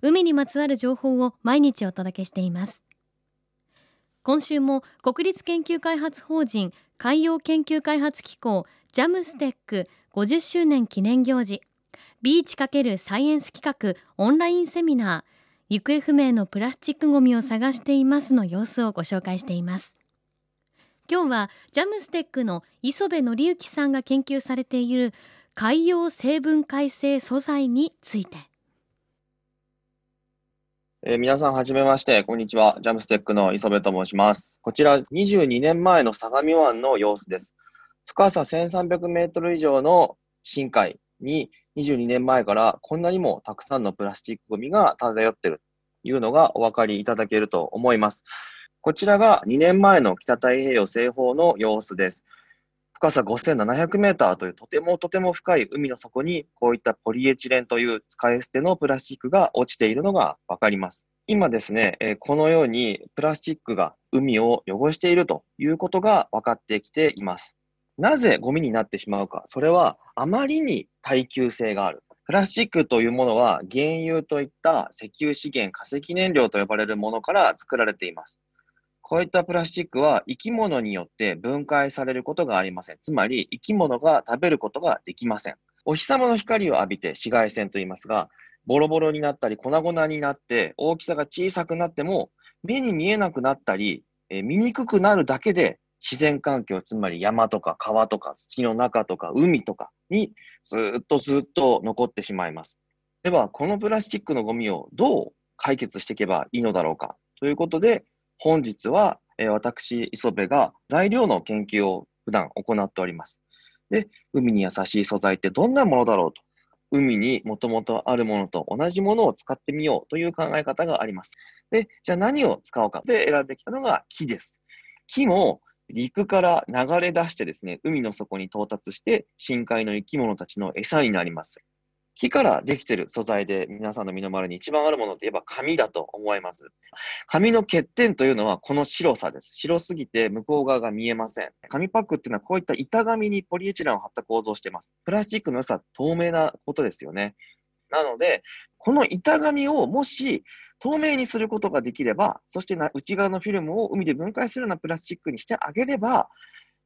海にまつわる情報を毎日お届けしています。今週も国立研究開発法人海洋研究開発機構ジャムステック50周年記念行事ビーチ×サイエンス企画オンラインセミナー行方不明のプラスチックごみを探していますの様子をご紹介しています。今日はジャムステックの磯部則之さんが研究されている海洋成分改正素材について。えー、皆さんはじめまして、こんにちは。ジャムステックの磯部と申します。こちら22年前の相模湾の様子です。深さ1300メートル以上の深海に22年前からこんなにもたくさんのプラスチックゴミが漂っているというのがお分かりいただけると思います。こちらが2年前の北太平洋西方の様子です。深さ5700メーターというとてもとても深い海の底にこういったポリエチレンという使い捨てのプラスチックが落ちているのがわかります。今ですね、このようにプラスチックが海を汚しているということが分かってきています。なぜゴミになってしまうか、それはあまりに耐久性がある。プラスチックというものは原油といった石油資源、化石燃料と呼ばれるものから作られています。こういったプラスチックは生き物によって分解されることがありません。つまり生き物が食べることができません。お日様の光を浴びて紫外線と言いますが、ボロボロになったり粉々になって大きさが小さくなっても目に見えなくなったり、え見にくくなるだけで自然環境、つまり山とか川とか土の中とか海とかにずっとずっと残ってしまいます。では、このプラスチックのゴミをどう解決していけばいいのだろうかということで、本日は、え私、磯部が材料の研究を普段行っております。で、海に優しい素材ってどんなものだろうと。海にもともとあるものと同じものを使ってみようという考え方があります。で、じゃあ何を使おうかで選んできたのが木です。木も陸から流れ出してですね、海の底に到達して深海の生き物たちの餌になります。木からできてる素材で皆さんの身の回りに一番あるものといえば紙だと思います。紙の欠点というのはこの白さです。白すぎて向こう側が見えません。紙パックっていうのはこういった板紙にポリエチレンを貼った構造をしています。プラスチックの良さ、透明なことですよね。なので、この板紙をもし透明にすることができれば、そして内側のフィルムを海で分解するようなプラスチックにしてあげれば、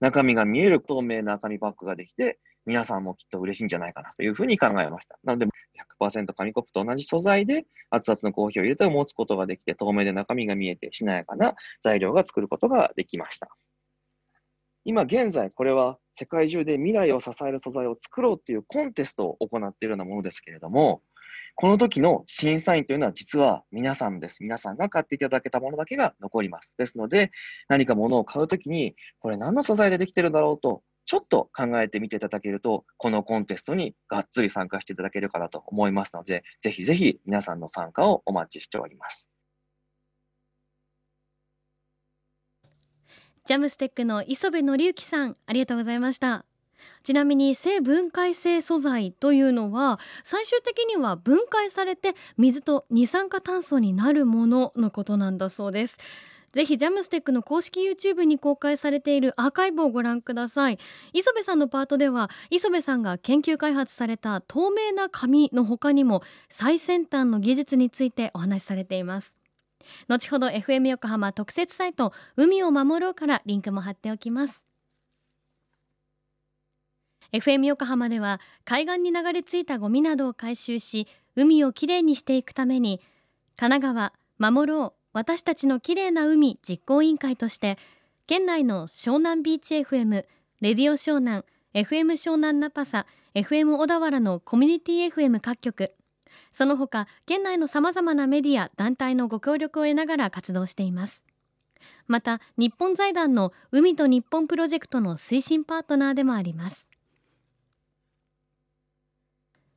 中身が見える透明な紙パックができて、皆さんもきっと嬉しいんじゃないかなというふうに考えました。なので、100%紙コップと同じ素材で熱々のコーヒーを入れて持つことができて、透明で中身が見えてしなやかな材料が作ることができました。今現在、これは世界中で未来を支える素材を作ろうっていうコンテストを行っているようなものですけれども、この時の審査員というのは実は皆さんです。皆さんが買っていただけたものだけが残ります。ですので、何か物を買うときに、これ何の素材でできてるんだろうとちょっと考えてみていただけると、このコンテストにがっつり参加していただけるかなと思いますので、ぜひぜひ皆さんの参加をお待ちしております。ジャムステックの磯部則之さん、ありがとうございました。ちなみに性分解性素材というのは最終的には分解されて水と二酸化炭素になるもののことなんだそうですぜひジャムステックの公式 YouTube に公開されているアーカイブをご覧ください。磯部さんのパートでは磯部さんが研究開発された透明な紙の他にも最先端の技術についてお話しされています。後ほど FM 横浜特設サイト海を守ろうからリンクも貼っておきます。FM 横浜では海岸に流れ着いたゴミなどを回収し海をきれいにしていくために神奈川守ろう私たちの綺麗な海実行委員会として県内の湘南ビーチ FM レディオ湘南 FM 湘南ナパサ FM 小田原のコミュニティ FM 各局。その他県内のさまざまなメディア団体のご協力を得ながら活動しています。また日本財団の海と日本プロジェクトの推進パートナーでもあります。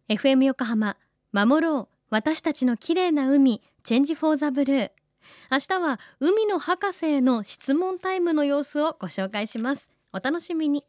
FM 横浜守ろう。私たちの綺麗な海チェンジフォーザブルー。明日は海の博士への質問タイムの様子をご紹介します。お楽しみに。